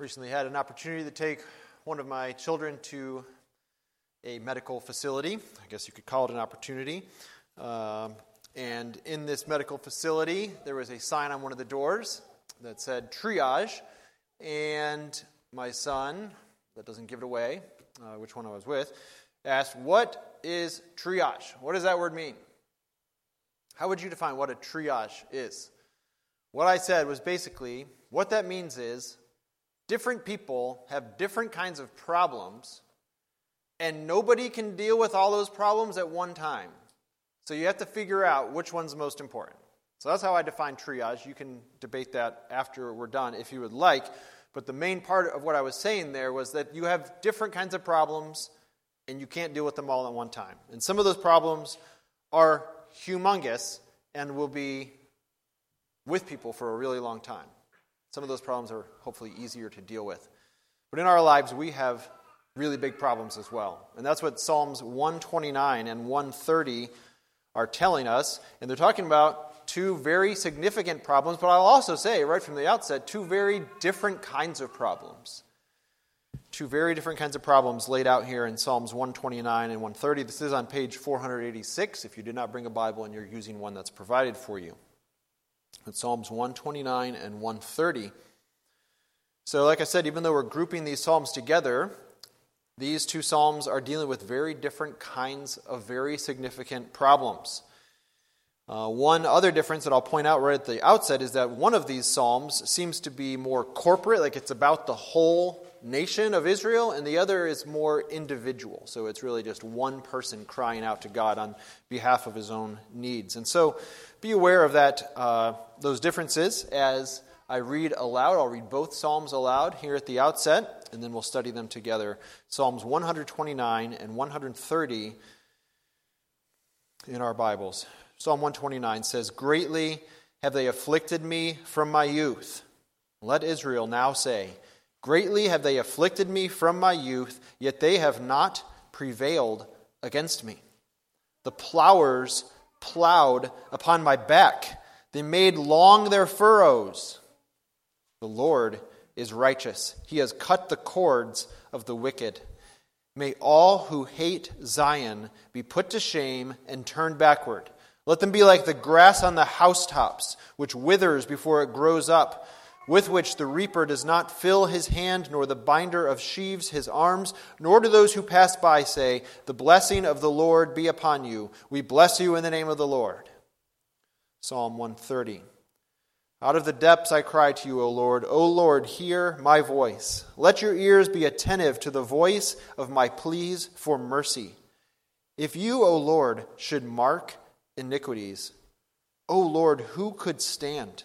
recently had an opportunity to take one of my children to a medical facility. I guess you could call it an opportunity. Um, and in this medical facility, there was a sign on one of the doors that said triage. And my son, that doesn't give it away, uh, which one I was with, asked, What is triage? What does that word mean? How would you define what a triage is? What I said was basically what that means is different people have different kinds of problems, and nobody can deal with all those problems at one time. So you have to figure out which one's most important. So that's how I define triage. You can debate that after we're done if you would like. But the main part of what I was saying there was that you have different kinds of problems and you can't deal with them all at one time. And some of those problems are humongous and will be with people for a really long time. Some of those problems are hopefully easier to deal with. But in our lives, we have really big problems as well. And that's what Psalms 129 and 130 are telling us. And they're talking about two very significant problems, but I'll also say right from the outset, two very different kinds of problems. Two very different kinds of problems laid out here in Psalms 129 and 130. This is on page 486 if you did not bring a Bible and you're using one that's provided for you in Psalms 129 and 130. So, like I said, even though we're grouping these Psalms together, these two Psalms are dealing with very different kinds of very significant problems. Uh, one other difference that I'll point out right at the outset is that one of these Psalms seems to be more corporate, like it's about the whole nation of Israel, and the other is more individual. So it's really just one person crying out to God on behalf of his own needs. And so be aware of that, uh, those differences as I read aloud. I'll read both Psalms aloud here at the outset, and then we'll study them together. Psalms 129 and 130 in our Bibles. Psalm 129 says, Greatly have they afflicted me from my youth. Let Israel now say, Greatly have they afflicted me from my youth, yet they have not prevailed against me. The plowers plowed upon my back, they made long their furrows. The Lord is righteous, He has cut the cords of the wicked. May all who hate Zion be put to shame and turned backward. Let them be like the grass on the housetops, which withers before it grows up with which the reaper does not fill his hand, nor the binder of sheaves his arms, nor do those who pass by say, The blessing of the Lord be upon you. We bless you in the name of the Lord. Psalm 130. Out of the depths I cry to you, O Lord. O Lord, hear my voice. Let your ears be attentive to the voice of my pleas for mercy. If you, O Lord, should mark iniquities, O Lord, who could stand?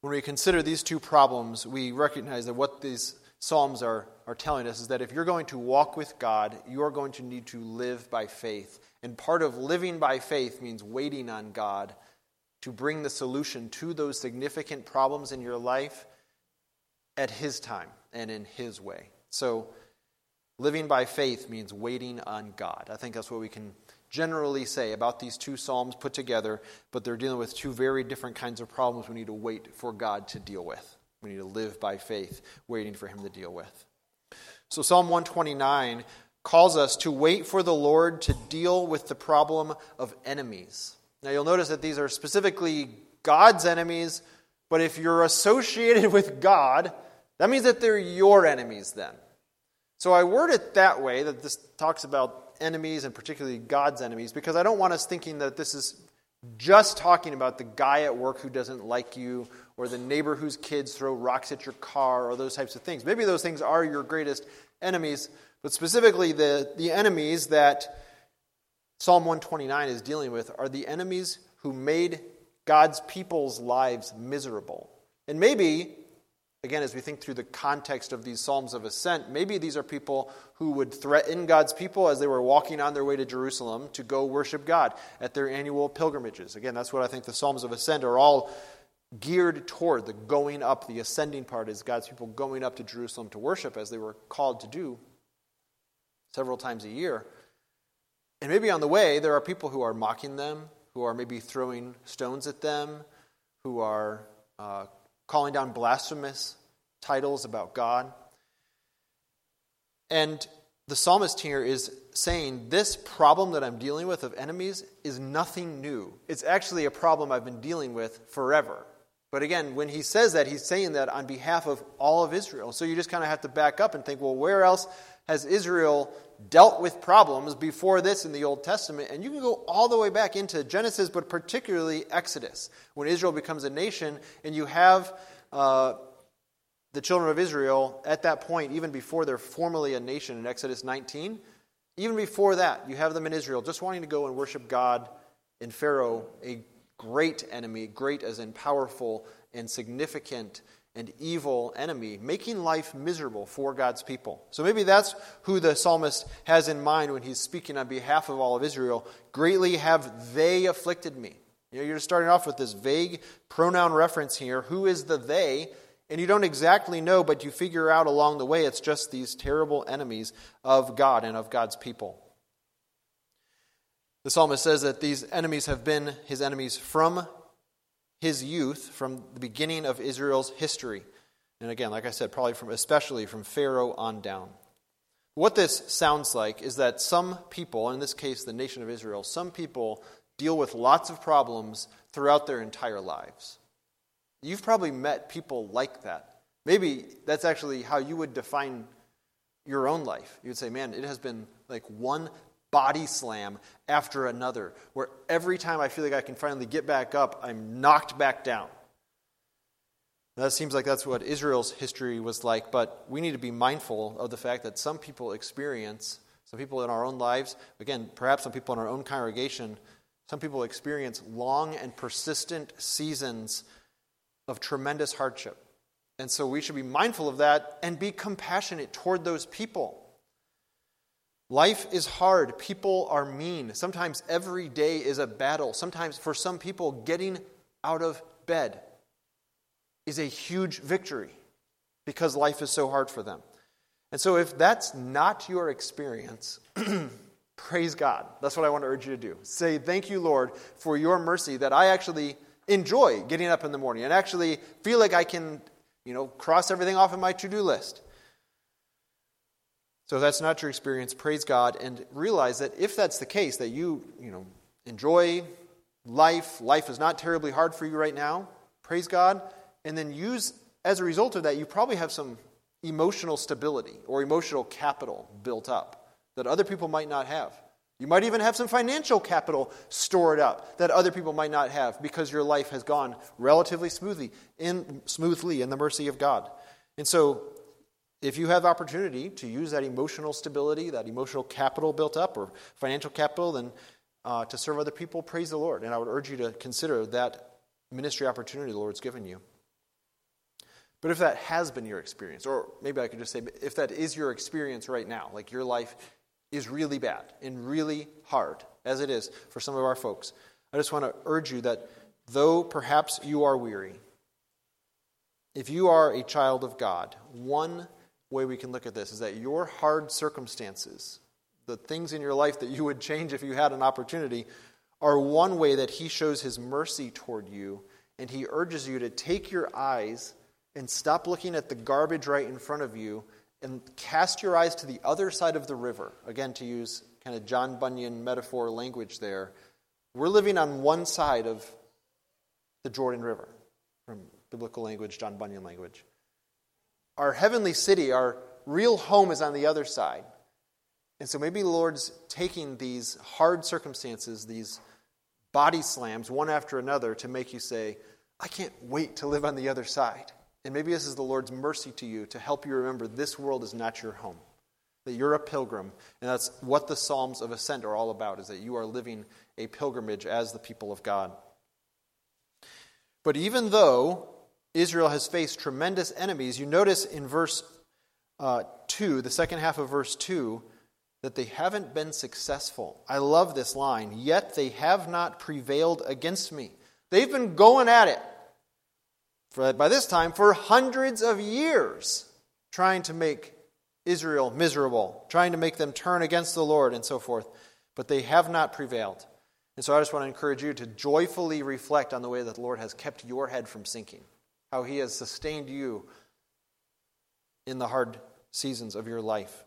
When we consider these two problems, we recognize that what these Psalms are, are telling us is that if you're going to walk with God, you are going to need to live by faith. And part of living by faith means waiting on God to bring the solution to those significant problems in your life at His time and in His way. So, living by faith means waiting on God. I think that's what we can generally say about these two Psalms put together, but they're dealing with two very different kinds of problems we need to wait for God to deal with. We need to live by faith, waiting for Him to deal with. So, Psalm 129 calls us to wait for the Lord to deal with the problem of enemies. Now, you'll notice that these are specifically God's enemies, but if you're associated with God, that means that they're your enemies then. So I word it that way that this talks about enemies and particularly God's enemies because I don't want us thinking that this is just talking about the guy at work who doesn't like you or the neighbor whose kids throw rocks at your car or those types of things. Maybe those things are your greatest enemies, but specifically the, the enemies that Psalm 129 is dealing with are the enemies who made God's people's lives miserable. And maybe again, as we think through the context of these Psalms of Ascent, maybe these are people who would threaten God's people as they were walking on their way to Jerusalem to go worship God at their annual pilgrimages. Again, that's what I think the Psalms of Ascent are all geared toward. The going up, the ascending part is God's people going up to Jerusalem to worship as they were called to do several times a year. And maybe on the way, there are people who are mocking them, who are maybe throwing stones at them, who are uh, calling down blasphemous titles about God. And the psalmist here is saying this problem that I'm dealing with of enemies is nothing new. It's actually a problem I've been dealing with forever. But again, when he says that, he's saying that on behalf of all of Israel. So you just kind of have to back up and think, well, where else has Israel dealt with problems before this in the Old Testament? And you can go all the way back into Genesis, but particularly Exodus, when Israel becomes a nation, and you have uh, the children of Israel at that point, even before they're formally a nation in Exodus 19. Even before that, you have them in Israel just wanting to go and worship God in Pharaoh, a great enemy, great as in powerful and significant and evil enemy, making life miserable for God's people. So maybe that's who the psalmist has in mind when he's speaking on behalf of all of Israel. Greatly have they afflicted me. You know, you're starting off with this vague pronoun reference here. Who is the they? And you don't exactly know, but you figure out along the way it's just these terrible enemies of God and of God's people. The psalmist says that these enemies have been his enemies from his youth, from the beginning of Israel's history. And again, like I said, probably from especially from Pharaoh on down. What this sounds like is that some people, in this case the nation of Israel, some people deal with lots of problems throughout their entire lives. You've probably met people like that. Maybe that's actually how you would define your own life. You would say, man, it has been like one body slam after another, where every time I feel like I can finally get back up, I'm knocked back down. That seems like that's what Israel's history was like, but we need to be mindful of the fact that some people experience, some people in our own lives, again, perhaps some people in our own congregation, some people experience long and persistent seasons of tremendous hardship. And so we should be mindful of that and be compassionate toward those people. Life is hard. People are mean. Sometimes every day is a battle. Sometimes, for some people, getting out of bed is a huge victory because life is so hard for them. And so, if that's not your experience, praise God. That's what I want to urge you to do. Say, Thank you, Lord, for your mercy that I actually enjoy getting up in the morning and actually feel like I can, you know, cross everything off of my to do list. So if that's not your experience, praise God and realize that if that's the case, that you, you know, enjoy life, life is not terribly hard for you right now, praise God, and then use as a result of that, you probably have some emotional stability or emotional capital built up that other people might not have. You might even have some financial capital stored up that other people might not have because your life has gone relatively smoothly in, smoothly in the mercy of God. And so if you have opportunity to use that emotional stability, that emotional capital built up, or financial capital, then uh, to serve other people, praise the Lord. And I would urge you to consider that ministry opportunity the Lord's given you. But if that has been your experience, or maybe I could just say, if that is your experience right now, like your life is really bad and really hard, as it is for some of our folks, I just want to urge you that though perhaps you are weary, if you are a child of God, one way we can look at this is that your hard circumstances, the things in your life that you would change if you had an opportunity, are one way that He shows His mercy toward you, and He urges you to take your eyes and stop looking at the garbage right in front of you and cast your eyes to the other side of the river. Again, to use kind of John Bunyan metaphor language there. We're living on one side of the Jordan River, from biblical language, John Bunyan language. Our heavenly city, our real home is on the other side. And so maybe the Lord's taking these hard circumstances, these body slams, one after another, to make you say, I can't wait to live on the other side. And maybe this is the Lord's mercy to you to help you remember this world is not your home, that you're a pilgrim. And that's what the Psalms of Ascent are all about, is that you are living a pilgrimage as the people of God. But even though Israel has faced tremendous enemies, you notice in verse uh, 2, the second half of verse 2, that they haven't been successful. I love this line. Yet they have not prevailed against me. They've been going at it for, by this time for hundreds of years, trying to make Israel miserable, trying to make them turn against the Lord and so forth. But they have not prevailed. And so I just want to encourage you to joyfully reflect on the way that the Lord has kept your head from sinking, how He has sustained you in the hard seasons of your life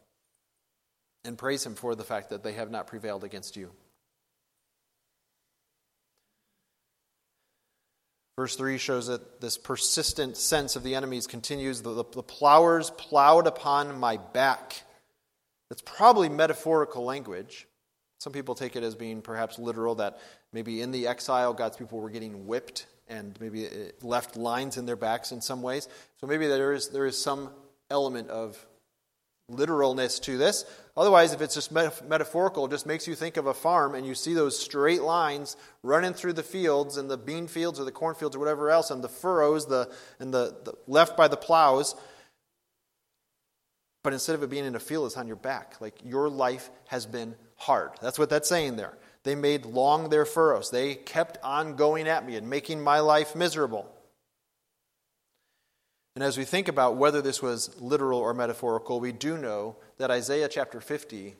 and praise Him for the fact that they have not prevailed against you. Verse 3 shows that this persistent sense of the enemies continues. The, the, the plowers plowed upon my back. That's probably metaphorical language. Some people take it as being perhaps literal, that maybe in the exile, God's people were getting whipped and maybe it left lines in their backs in some ways. So maybe there is, there is some element of literalness to this. Otherwise, if it's just metaphorical, it just makes you think of a farm and you see those straight lines running through the fields and the bean fields or the cornfields or whatever else, and the furrows the, and the, the left by the plows. But instead of it being in a field, it's on your back. Like your life has been hard. That's what that's saying there. They made long their furrows. They kept on going at me and making my life miserable. And as we think about whether this was literal or metaphorical, we do know that Isaiah chapter 50,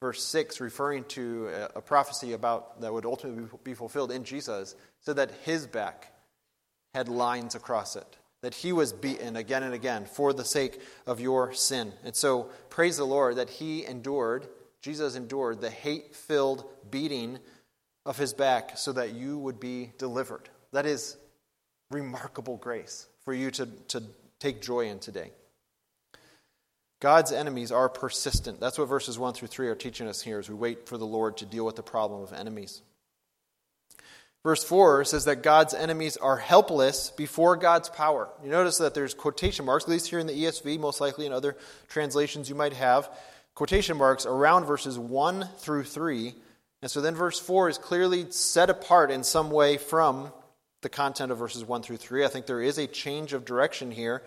verse 6, referring to a prophecy about that would ultimately be fulfilled in Jesus, said that his back had lines across it, that he was beaten again and again for the sake of your sin. And so praise the Lord that he endured, Jesus endured the hate filled beating of his back so that you would be delivered. That is remarkable grace for you to, to take joy in today. God's enemies are persistent. That's what verses 1 through 3 are teaching us here as we wait for the Lord to deal with the problem of enemies. Verse 4 says that God's enemies are helpless before God's power. You notice that there's quotation marks, at least here in the ESV, most likely in other translations you might have, quotation marks around verses 1 through 3. And so then verse 4 is clearly set apart in some way from the content of verses 1 through 3. I think there is a change of direction here.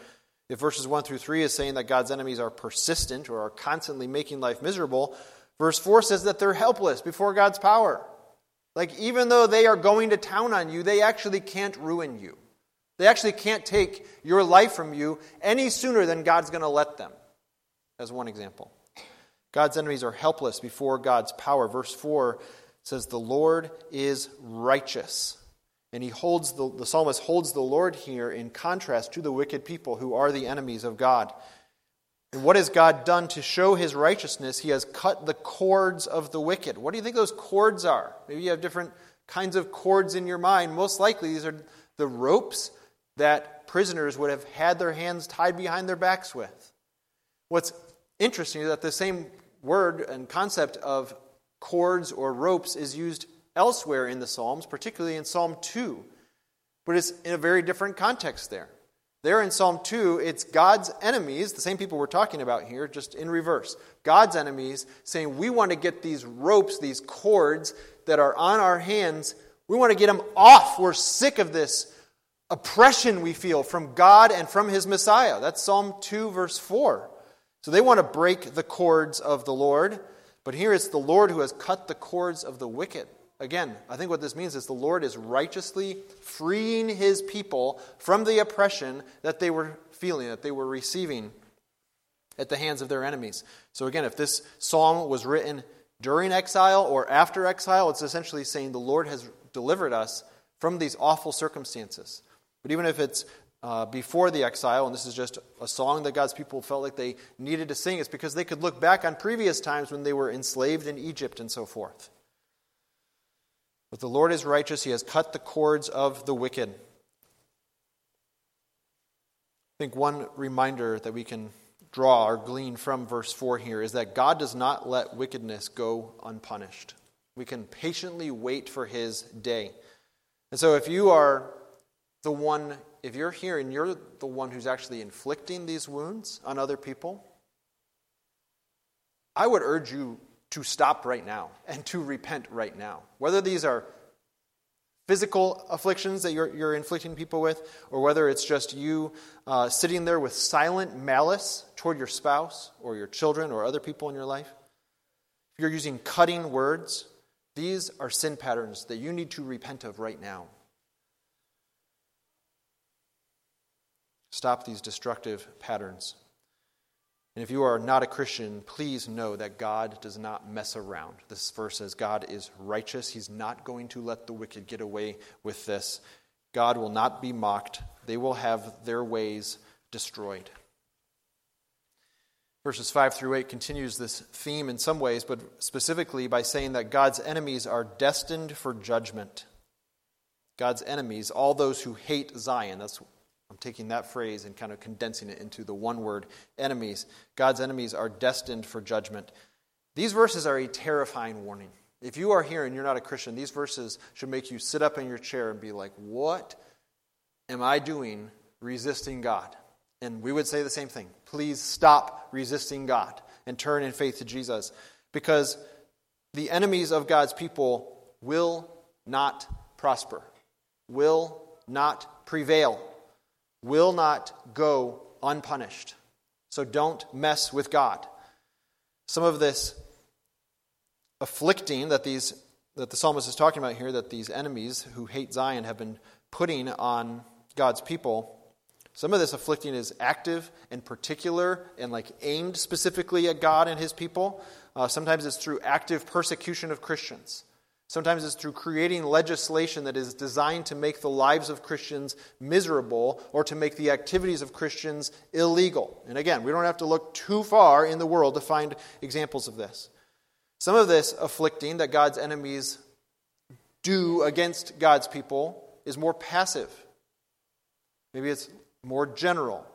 If verses 1 through 3 is saying that God's enemies are persistent or are constantly making life miserable, verse 4 says that they're helpless before God's power. Like, even though they are going to town on you, they actually can't ruin you. They actually can't take your life from you any sooner than God's going to let them, as one example. God's enemies are helpless before God's power. Verse 4 says, The Lord is righteous. And he holds the, the psalmist holds the Lord here in contrast to the wicked people who are the enemies of God. And what has God done to show his righteousness? He has cut the cords of the wicked. What do you think those cords are? Maybe you have different kinds of cords in your mind. Most likely, these are the ropes that prisoners would have had their hands tied behind their backs with. What's interesting is that the same word and concept of cords or ropes is used elsewhere in the Psalms, particularly in Psalm 2, but it's in a very different context there. There in Psalm 2, it's God's enemies, the same people we're talking about here, just in reverse. God's enemies saying, We want to get these ropes, these cords that are on our hands, we want to get them off. We're sick of this oppression we feel from God and from His Messiah. That's Psalm 2, verse 4. So they want to break the cords of the Lord, but here it's the Lord who has cut the cords of the wicked. Again, I think what this means is the Lord is righteously freeing his people from the oppression that they were feeling, that they were receiving at the hands of their enemies. So, again, if this psalm was written during exile or after exile, it's essentially saying the Lord has delivered us from these awful circumstances. But even if it's uh, before the exile, and this is just a song that God's people felt like they needed to sing, it's because they could look back on previous times when they were enslaved in Egypt and so forth. But the Lord is righteous, he has cut the cords of the wicked. I think one reminder that we can draw or glean from verse 4 here is that God does not let wickedness go unpunished. We can patiently wait for his day. And so if you are the one, if you're here and you're the one who's actually inflicting these wounds on other people, I would urge you to stop right now and to repent right now. Whether these are physical afflictions that you're, you're inflicting people with, or whether it's just you uh, sitting there with silent malice toward your spouse or your children or other people in your life, if you're using cutting words, these are sin patterns that you need to repent of right now. Stop these destructive patterns. And if you are not a Christian, please know that God does not mess around. This verse says God is righteous. He's not going to let the wicked get away with this. God will not be mocked, they will have their ways destroyed. Verses 5 through 8 continues this theme in some ways, but specifically by saying that God's enemies are destined for judgment. God's enemies, all those who hate Zion, that's I'm taking that phrase and kind of condensing it into the one word enemies. God's enemies are destined for judgment. These verses are a terrifying warning. If you are here and you're not a Christian, these verses should make you sit up in your chair and be like, What am I doing resisting God? And we would say the same thing. Please stop resisting God and turn in faith to Jesus because the enemies of God's people will not prosper, will not prevail will not go unpunished. So don't mess with God. Some of this afflicting that these that the psalmist is talking about here that these enemies who hate Zion have been putting on God's people some of this afflicting is active and particular and like aimed specifically at God and his people. Uh, sometimes it's through active persecution of Christians. Sometimes it's through creating legislation that is designed to make the lives of Christians miserable or to make the activities of Christians illegal. And again, we don't have to look too far in the world to find examples of this. Some of this afflicting that God's enemies do against God's people is more passive. Maybe it's more general.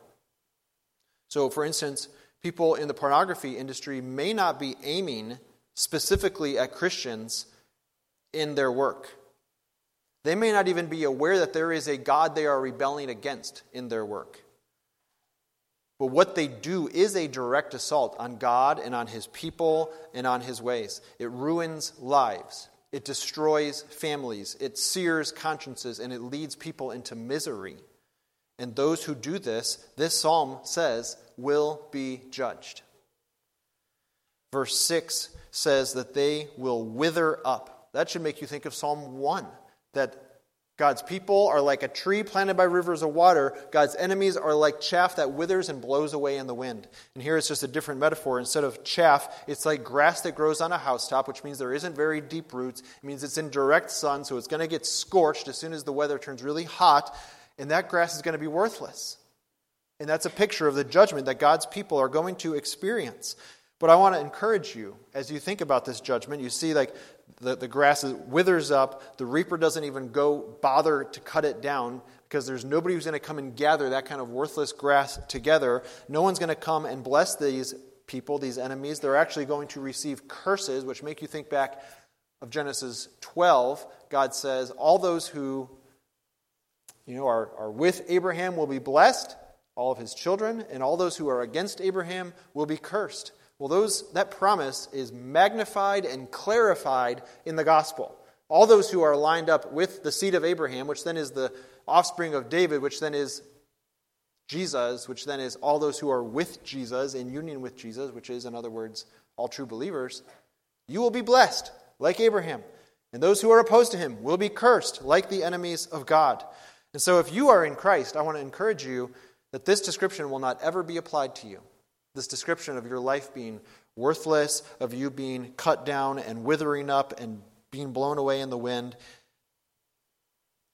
So, for instance, people in the pornography industry may not be aiming specifically at Christians in their work. They may not even be aware that there is a God they are rebelling against in their work. But what they do is a direct assault on God and on his people and on his ways. It ruins lives, it destroys families, it sears consciences, and it leads people into misery. And those who do this, this psalm says, will be judged. Verse 6 says that they will wither up. That should make you think of Psalm 1 that God's people are like a tree planted by rivers of water. God's enemies are like chaff that withers and blows away in the wind. And here it's just a different metaphor. Instead of chaff, it's like grass that grows on a housetop, which means there isn't very deep roots. It means it's in direct sun, so it's going to get scorched as soon as the weather turns really hot, and that grass is going to be worthless. And that's a picture of the judgment that God's people are going to experience. But I want to encourage you as you think about this judgment. You see, like, the, the grass withers up. The reaper doesn't even go bother to cut it down because there's nobody who's going to come and gather that kind of worthless grass together. No one's going to come and bless these people, these enemies. They're actually going to receive curses, which make you think back of Genesis 12. God says, All those who you know, are, are with Abraham will be blessed, all of his children, and all those who are against Abraham will be cursed. Well, those, that promise is magnified and clarified in the gospel. All those who are lined up with the seed of Abraham, which then is the offspring of David, which then is Jesus, which then is all those who are with Jesus, in union with Jesus, which is, in other words, all true believers, you will be blessed, like Abraham. And those who are opposed to him will be cursed, like the enemies of God. And so, if you are in Christ, I want to encourage you that this description will not ever be applied to you. This description of your life being worthless, of you being cut down and withering up and being blown away in the wind,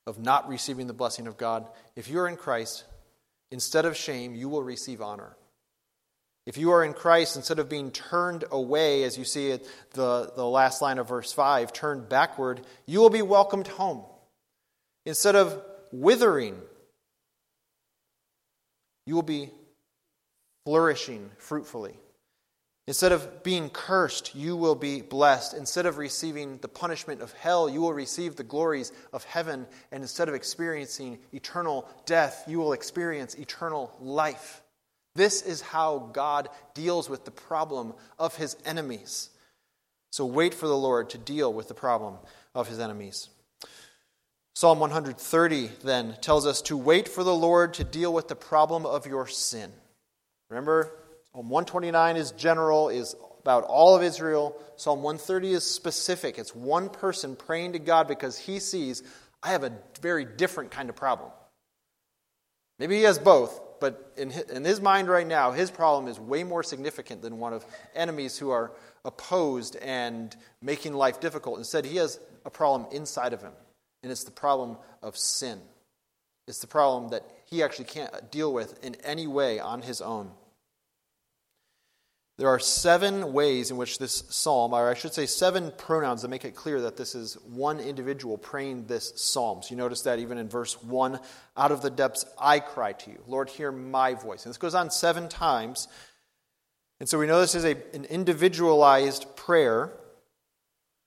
of not receiving the blessing of God. If you are in Christ, instead of shame, you will receive honor. If you are in Christ, instead of being turned away, as you see at the, the last line of verse 5, turned backward, you will be welcomed home. Instead of withering, you will be flourishing fruitfully. Instead of being cursed, you will be blessed. Instead of receiving the punishment of hell, you will receive the glories of heaven. And instead of experiencing eternal death, you will experience eternal life. This is how God deals with the problem of his enemies. So wait for the Lord to deal with the problem of his enemies. Psalm 130 then tells us to wait for the Lord to deal with the problem of your sin. Remember, Psalm 129 is general, is about all of Israel. Psalm 130 is specific. It's one person praying to God because he sees, I have a very different kind of problem. Maybe he has both, but in his, in his mind right now, his problem is way more significant than one of enemies who are opposed and making life difficult. Instead, he has a problem inside of him and it's the problem of sin. It's the problem that he actually can't deal with in any way on his own. There are seven ways in which this psalm, or I should say seven pronouns that make it clear that this is one individual praying this psalm. So you notice that even in verse 1 out of the depths I cry to you. Lord, hear my voice. And this goes on seven times. And so we know this is a, an individualized prayer.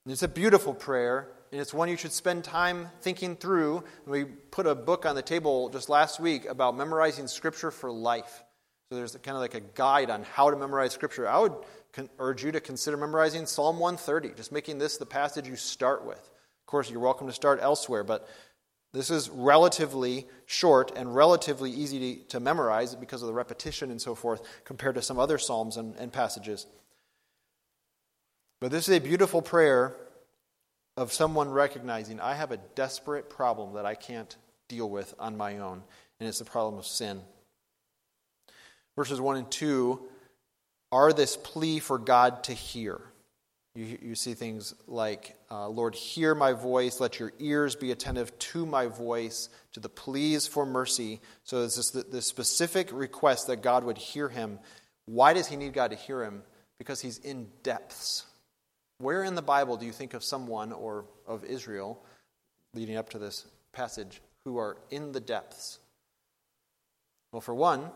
And it's a beautiful prayer and it's one you should spend time thinking through. And we put a book on the table just last week about memorizing Scripture for life. So there's kind of like a guide on how to memorize Scripture. I would urge you to consider memorizing Psalm 130, just making this the passage you start with. Of course, you're welcome to start elsewhere, but this is relatively short and relatively easy to, to memorize because of the repetition and so forth compared to some other Psalms and, and passages. But this is a beautiful prayer of someone recognizing I have a desperate problem that I can't deal with on my own, and it's the problem of sin. Verses 1 and 2 are this plea for God to hear. You, you see things like, uh, Lord, hear my voice, let your ears be attentive to my voice, to the pleas for mercy. So this, this specific request that God would hear him. Why does he need God to hear him? Because he's in depths. Where in the Bible do you think of someone or of Israel leading up to this passage who are in the depths? Well, for one,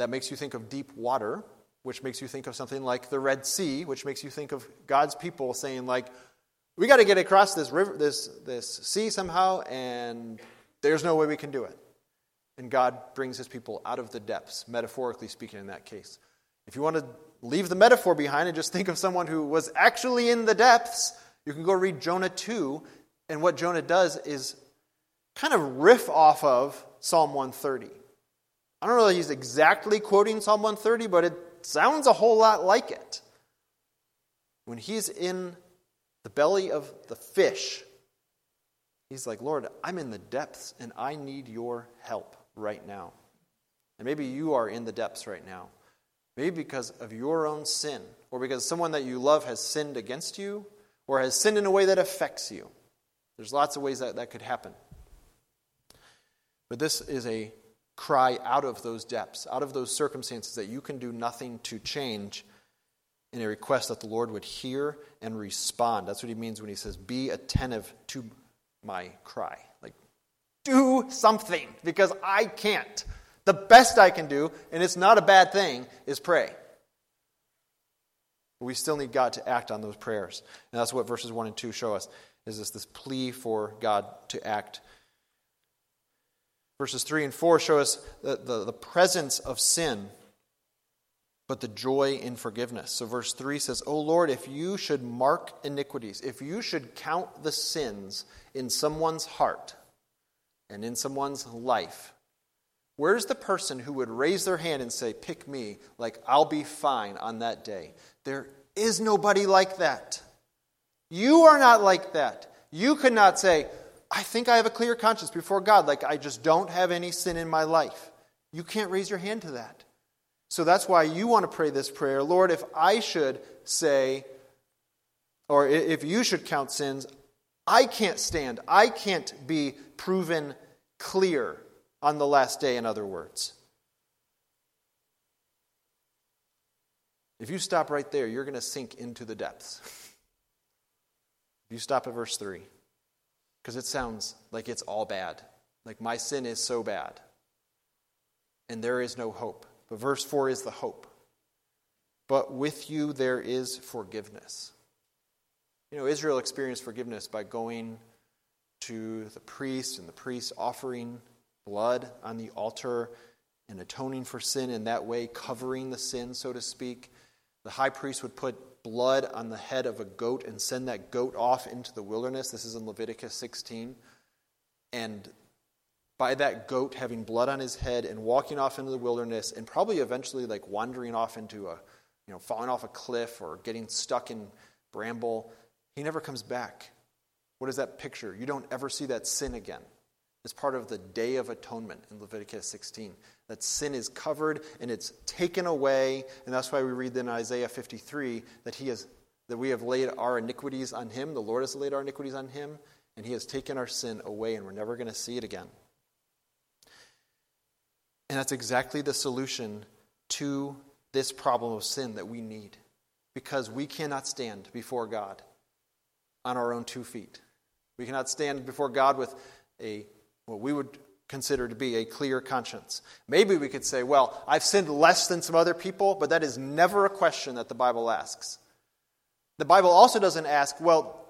that makes you think of deep water, which makes you think of something like the Red Sea, which makes you think of God's people saying, like, we got to get across this river, this, this sea somehow, and there's no way we can do it. And God brings his people out of the depths, metaphorically speaking, in that case. If you want to leave the metaphor behind and just think of someone who was actually in the depths, you can go read Jonah 2, and what Jonah does is kind of riff off of Psalm 130. I don't know that he's exactly quoting Psalm 130, but it sounds a whole lot like it. When he's in the belly of the fish, he's like, Lord, I'm in the depths and I need your help right now. And maybe you are in the depths right now. Maybe because of your own sin, or because someone that you love has sinned against you, or has sinned in a way that affects you. There's lots of ways that that could happen. But this is a cry out of those depths, out of those circumstances that you can do nothing to change, in a request that the Lord would hear and respond. That's what he means when he says, Be attentive to my cry. Like, do something, because I can't. The best I can do, and it's not a bad thing, is pray. But we still need God to act on those prayers. And that's what verses 1 and 2 show us is this, this plea for God to act. Verses 3 and 4 show us the, the, the presence of sin, but the joy in forgiveness. So verse 3 says, O Lord, if you should mark iniquities, if you should count the sins in someone's heart and in someone's life, Where's the person who would raise their hand and say, Pick me, like I'll be fine on that day? There is nobody like that. You are not like that. You could not say, I think I have a clear conscience before God, like I just don't have any sin in my life. You can't raise your hand to that. So that's why you want to pray this prayer Lord, if I should say, or if you should count sins, I can't stand. I can't be proven clear on the last day, in other words. If you stop right there, you're going to sink into the depths. if you stop at verse 3, because it sounds like it's all bad. Like my sin is so bad. And there is no hope. But verse 4 is the hope. But with you there is forgiveness. You know, Israel experienced forgiveness by going to the priest and the priest offering blood on the altar and atoning for sin in that way, covering the sin, so to speak. The high priest would put blood on the head of a goat and send that goat off into the wilderness. This is in Leviticus 16. and by that goat having blood on his head and walking off into the wilderness and probably eventually like wandering off into a, you know, falling off a cliff or getting stuck in bramble, he never comes back. What is that picture? You don't ever see that sin again. It's part of the Day of Atonement in Leviticus 16. That sin is covered and it's taken away, and that's why we read in Isaiah 53 that he has that we have laid our iniquities on him. The Lord has laid our iniquities on him, and he has taken our sin away, and we're never going to see it again. And that's exactly the solution to this problem of sin that we need. Because we cannot stand before God on our own two feet. We cannot stand before God with a what we would consider to be a clear conscience. Maybe we could say, well, I've sinned less than some other people, but that is never a question that the Bible asks. The Bible also doesn't ask, well,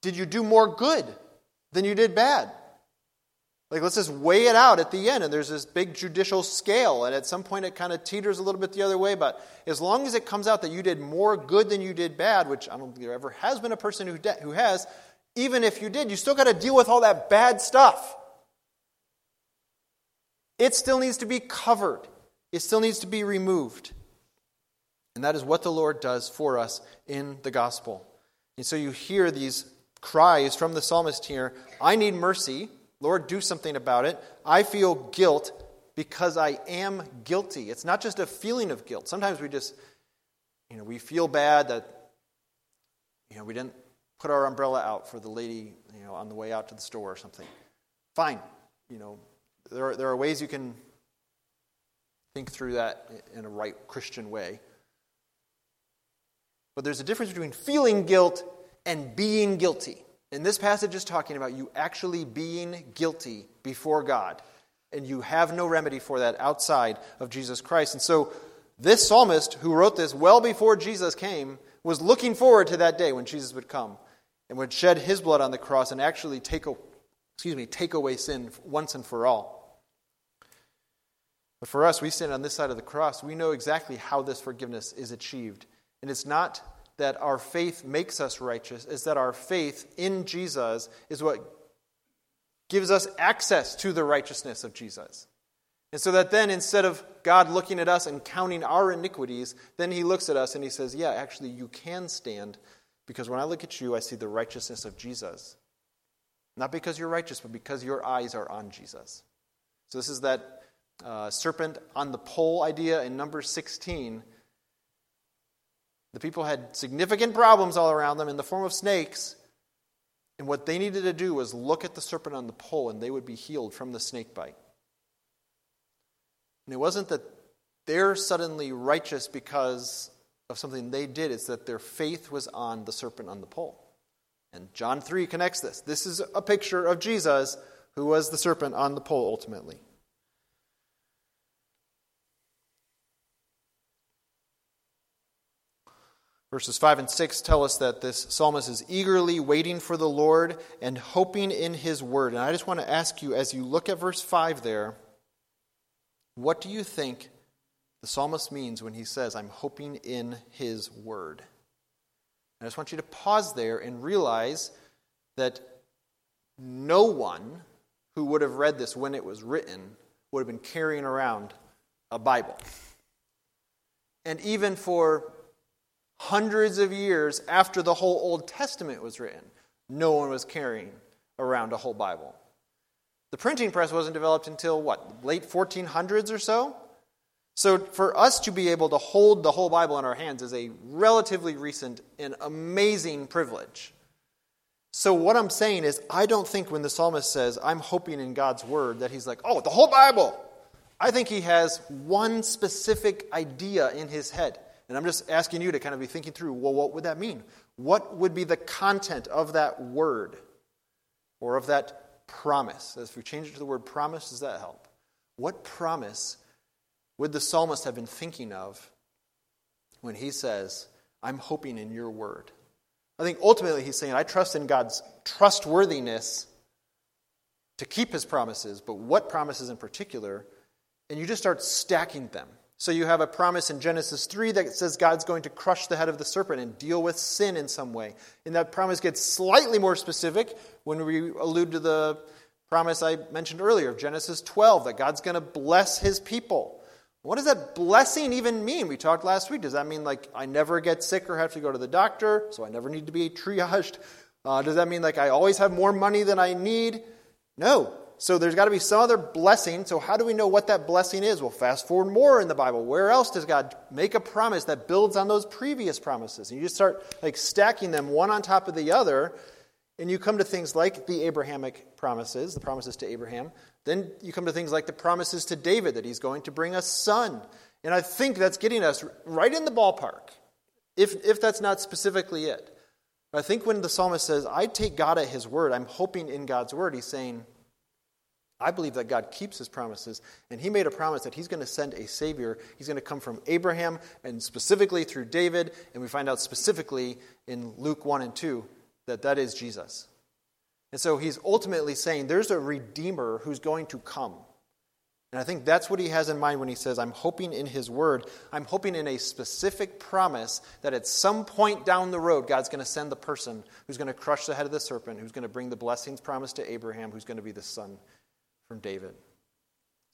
did you do more good than you did bad? Like, let's just weigh it out at the end, and there's this big judicial scale, and at some point it kind of teeters a little bit the other way. But as long as it comes out that you did more good than you did bad, which I don't think there ever has been a person who, de- who has, even if you did, you still got to deal with all that bad stuff. It still needs to be covered, it still needs to be removed. And that is what the Lord does for us in the gospel. And so you hear these cries from the psalmist here I need mercy. Lord, do something about it. I feel guilt because I am guilty. It's not just a feeling of guilt. Sometimes we just, you know, we feel bad that, you know, we didn't put our umbrella out for the lady, you know, on the way out to the store or something. Fine. You know, there are, there are ways you can think through that in a right Christian way. But there's a difference between feeling guilt and being guilty. And this passage is talking about you actually being guilty before God. And you have no remedy for that outside of Jesus Christ. And so, this psalmist who wrote this well before Jesus came was looking forward to that day when Jesus would come and would shed his blood on the cross and actually take, excuse me, take away sin once and for all. But for us, we stand on this side of the cross. We know exactly how this forgiveness is achieved. And it's not that our faith makes us righteous, it's that our faith in Jesus is what gives us access to the righteousness of Jesus. And so that then, instead of God looking at us and counting our iniquities, then he looks at us and he says, Yeah, actually, you can stand because when I look at you, I see the righteousness of Jesus. Not because you're righteous, but because your eyes are on Jesus. So, this is that uh, serpent on the pole idea in number 16 the people had significant problems all around them in the form of snakes. And what they needed to do was look at the serpent on the pole and they would be healed from the snake bite. And it wasn't that they're suddenly righteous because of something they did, it's that their faith was on the serpent on the pole. And John 3 connects this. This is a picture of Jesus who was the serpent on the pole ultimately. Verses 5 and 6 tell us that this psalmist is eagerly waiting for the Lord and hoping in his word. And I just want to ask you, as you look at verse 5 there, what do you think the psalmist means when he says, I'm hoping in his word? I just want you to pause there and realize that no one who would have read this when it was written would have been carrying around a Bible. And even for hundreds of years after the whole Old Testament was written, no one was carrying around a whole Bible. The printing press wasn't developed until what, late 1400s or so? So for us to be able to hold the whole Bible in our hands is a relatively recent and amazing privilege. So what I'm saying is, I don't think when the psalmist says, I'm hoping in God's word, that he's like, oh, the whole Bible. I think he has one specific idea in his head. And I'm just asking you to kind of be thinking through well, what would that mean? What would be the content of that word or of that promise? If we change it to the word promise, does that help? What promise would the psalmist have been thinking of when he says, I'm hoping in your word? I think ultimately he's saying, I trust in God's trustworthiness to keep his promises, but what promises in particular? And you just start stacking them So you have a promise in Genesis 3 that says God's going to crush the head of the serpent and deal with sin in some way. And that promise gets slightly more specific when we allude to the promise I mentioned earlier of Genesis 12 that God's going to bless his people. What does that blessing even mean? We talked last week. Does that mean like I never get sick or have to go to the doctor, so I never need to be triaged? Uh, does that mean like I always have more money than I need? No. So there's got to be some other blessing. So how do we know what that blessing is? Well, fast forward more in the Bible. Where else does God make a promise that builds on those previous promises? And you just start like stacking them one on top of the other, and you come to things like the Abrahamic promises, the promises to Abraham. Then you come to things like the promises to David that he's going to bring a son. And I think that's getting us right in the ballpark, if, if that's not specifically it. I think when the psalmist says, I take God at his word, I'm hoping in God's word, he's saying, I believe that God keeps his promises, and he made a promise that he's going to send a Savior. He's going to come from Abraham and specifically through David, and we find out specifically in Luke 1 and 2 that that is Jesus. And so he's ultimately saying there's a Redeemer who's going to come. And I think that's what he has in mind when he says, I'm hoping in his word, I'm hoping in a specific promise that at some point down the road, God's going to send the person who's going to crush the head of the serpent, who's going to bring the blessings promised to Abraham, who's going to be the son from David.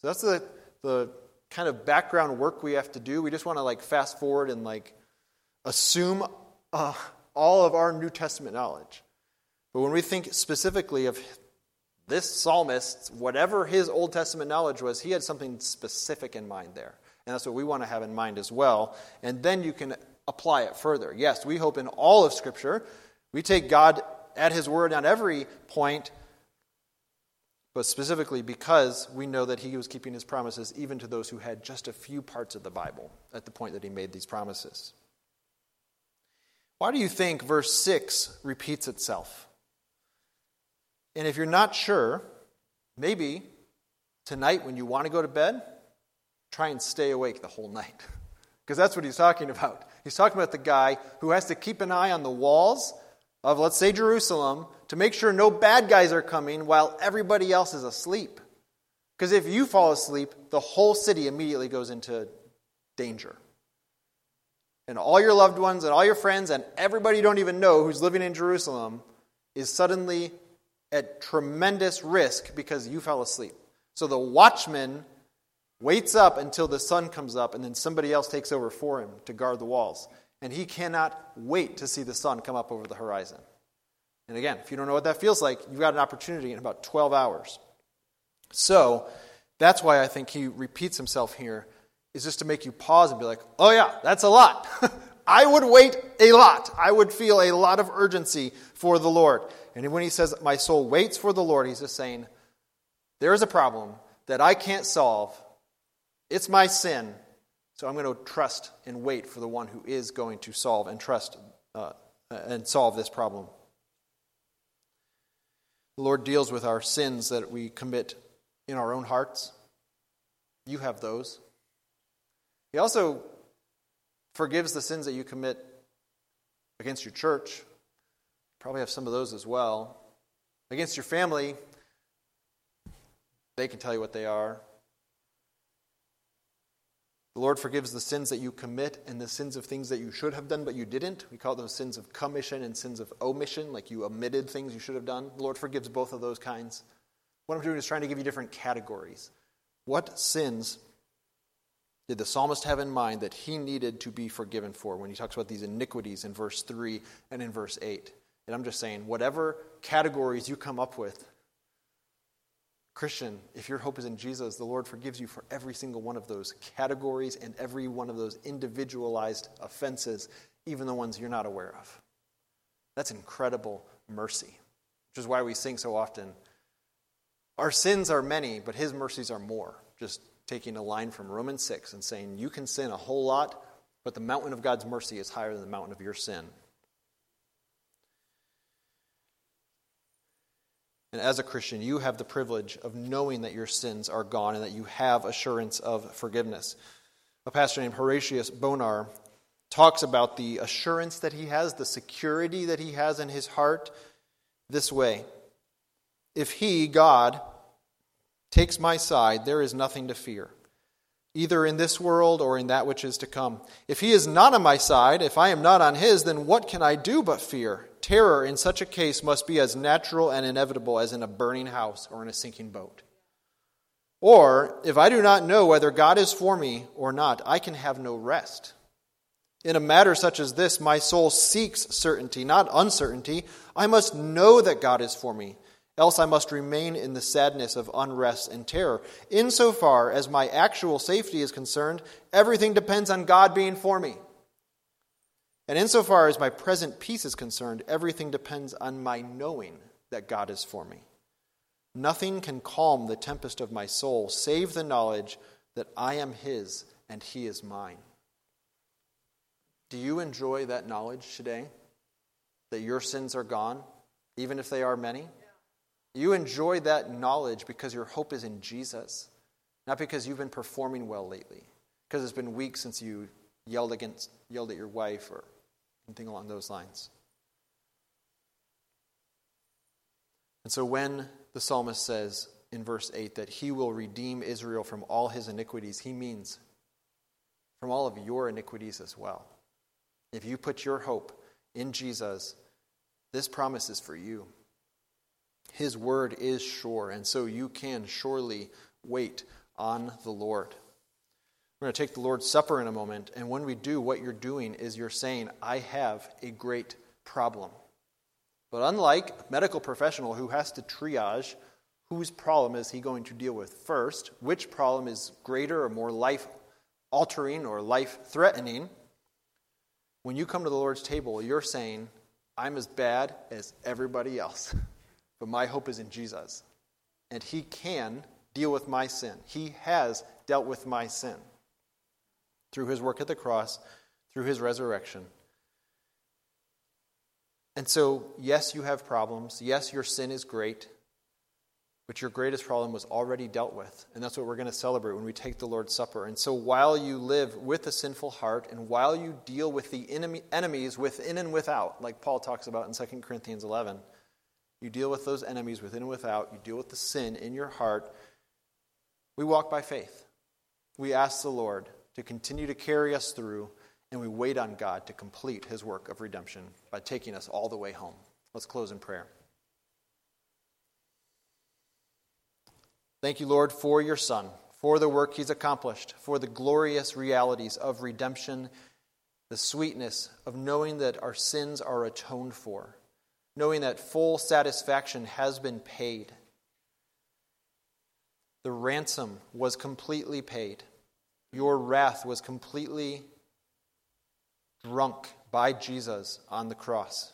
So that's the, the kind of background work we have to do. We just want to like fast forward and like assume uh, all of our New Testament knowledge. But when we think specifically of this psalmist, whatever his Old Testament knowledge was, he had something specific in mind there. And that's what we want to have in mind as well. And then you can apply it further. Yes, we hope in all of Scripture. We take God at his word on every point but specifically because we know that he was keeping his promises even to those who had just a few parts of the Bible at the point that he made these promises. Why do you think verse 6 repeats itself? And if you're not sure, maybe tonight when you want to go to bed, try and stay awake the whole night. Because that's what he's talking about. He's talking about the guy who has to keep an eye on the walls of, let's say, Jerusalem to make sure no bad guys are coming while everybody else is asleep. Because if you fall asleep, the whole city immediately goes into danger. And all your loved ones and all your friends and everybody you don't even know who's living in Jerusalem is suddenly at tremendous risk because you fell asleep. So the watchman waits up until the sun comes up and then somebody else takes over for him to guard the walls and he cannot wait to see the sun come up over the horizon. And again, if you don't know what that feels like, you've got an opportunity in about 12 hours. So that's why I think he repeats himself here, is just to make you pause and be like, oh, yeah, that's a lot. I would wait a lot. I would feel a lot of urgency for the Lord. And when he says, My soul waits for the Lord, he's just saying, There is a problem that I can't solve. It's my sin. So I'm going to trust and wait for the one who is going to solve and trust uh, and solve this problem. The Lord deals with our sins that we commit in our own hearts. You have those. He also forgives the sins that you commit against your church. Probably have some of those as well. Against your family, they can tell you what they are. The Lord forgives the sins that you commit and the sins of things that you should have done but you didn't. We call those sins of commission and sins of omission, like you omitted things you should have done. The Lord forgives both of those kinds. What I'm doing is trying to give you different categories. What sins did the psalmist have in mind that he needed to be forgiven for when he talks about these iniquities in verse 3 and in verse 8? And I'm just saying, whatever categories you come up with, Christian, if your hope is in Jesus, the Lord forgives you for every single one of those categories and every one of those individualized offenses, even the ones you're not aware of. That's incredible mercy, which is why we sing so often. Our sins are many, but his mercies are more. Just taking a line from Romans 6 and saying, You can sin a whole lot, but the mountain of God's mercy is higher than the mountain of your sin. And as a Christian, you have the privilege of knowing that your sins are gone and that you have assurance of forgiveness. A pastor named Horatius Bonar talks about the assurance that he has, the security that he has in his heart this way If he, God, takes my side, there is nothing to fear. either in this world or in that which is to come. If he is not on my side, if I am not on his, then what can I do but fear? Terror in such a case must be as natural and inevitable as in a burning house or in a sinking boat. Or, if I do not know whether God is for me or not, I can have no rest. In a matter such as this, my soul seeks certainty, not uncertainty. I must know that God is for me. Else I must remain in the sadness of unrest and terror. Insofar as my actual safety is concerned, everything depends on God being for me. And insofar as my present peace is concerned, everything depends on my knowing that God is for me. Nothing can calm the tempest of my soul save the knowledge that I am His and He is mine. Do you enjoy that knowledge today? That your sins are gone, even if they are many? You enjoy that knowledge because your hope is in Jesus, not because you've been performing well lately, because it's been weeks since you yelled against yelled at your wife or anything along those lines. And so when the psalmist says in verse 8 that he will redeem Israel from all his iniquities, he means from all of your iniquities as well. If you put your hope in Jesus, this promise is for you. His word is sure, and so you can surely wait on the Lord. We're going to take the Lord's Supper in a moment, and when we do, what you're doing is you're saying, I have a great problem. But unlike a medical professional who has to triage whose problem is he going to deal with first, which problem is greater or more life altering or life threatening, when you come to the Lord's table, you're saying, I'm as bad as everybody else. But my hope is in Jesus. And He can deal with my sin. He has dealt with my sin through His work at the cross, through His resurrection. And so, yes, you have problems. Yes, your sin is great. But your greatest problem was already dealt with. And that's what we're going to celebrate when we take the Lord's Supper. And so while you live with a sinful heart and while you deal with the enemy, enemies within and without, like Paul talks about in 2 Corinthians 11, you deal with those enemies within and without. You deal with the sin in your heart. We walk by faith. We ask the Lord to continue to carry us through, and we wait on God to complete his work of redemption by taking us all the way home. Let's close in prayer. Thank you, Lord, for your Son, for the work he's accomplished, for the glorious realities of redemption, the sweetness of knowing that our sins are atoned for knowing that full satisfaction has been paid. The ransom was completely paid. Your wrath was completely drunk by Jesus on the cross.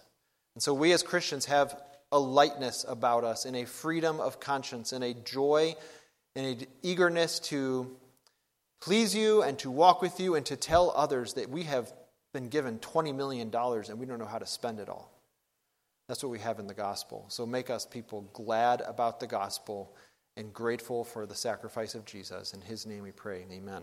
And so we as Christians have a lightness about us and a freedom of conscience and a joy and an eagerness to please you and to walk with you and to tell others that we have been given $20 million and we don't know how to spend it all. That's what we have in the gospel. So make us people glad about the gospel and grateful for the sacrifice of Jesus. In his name we pray. Amen.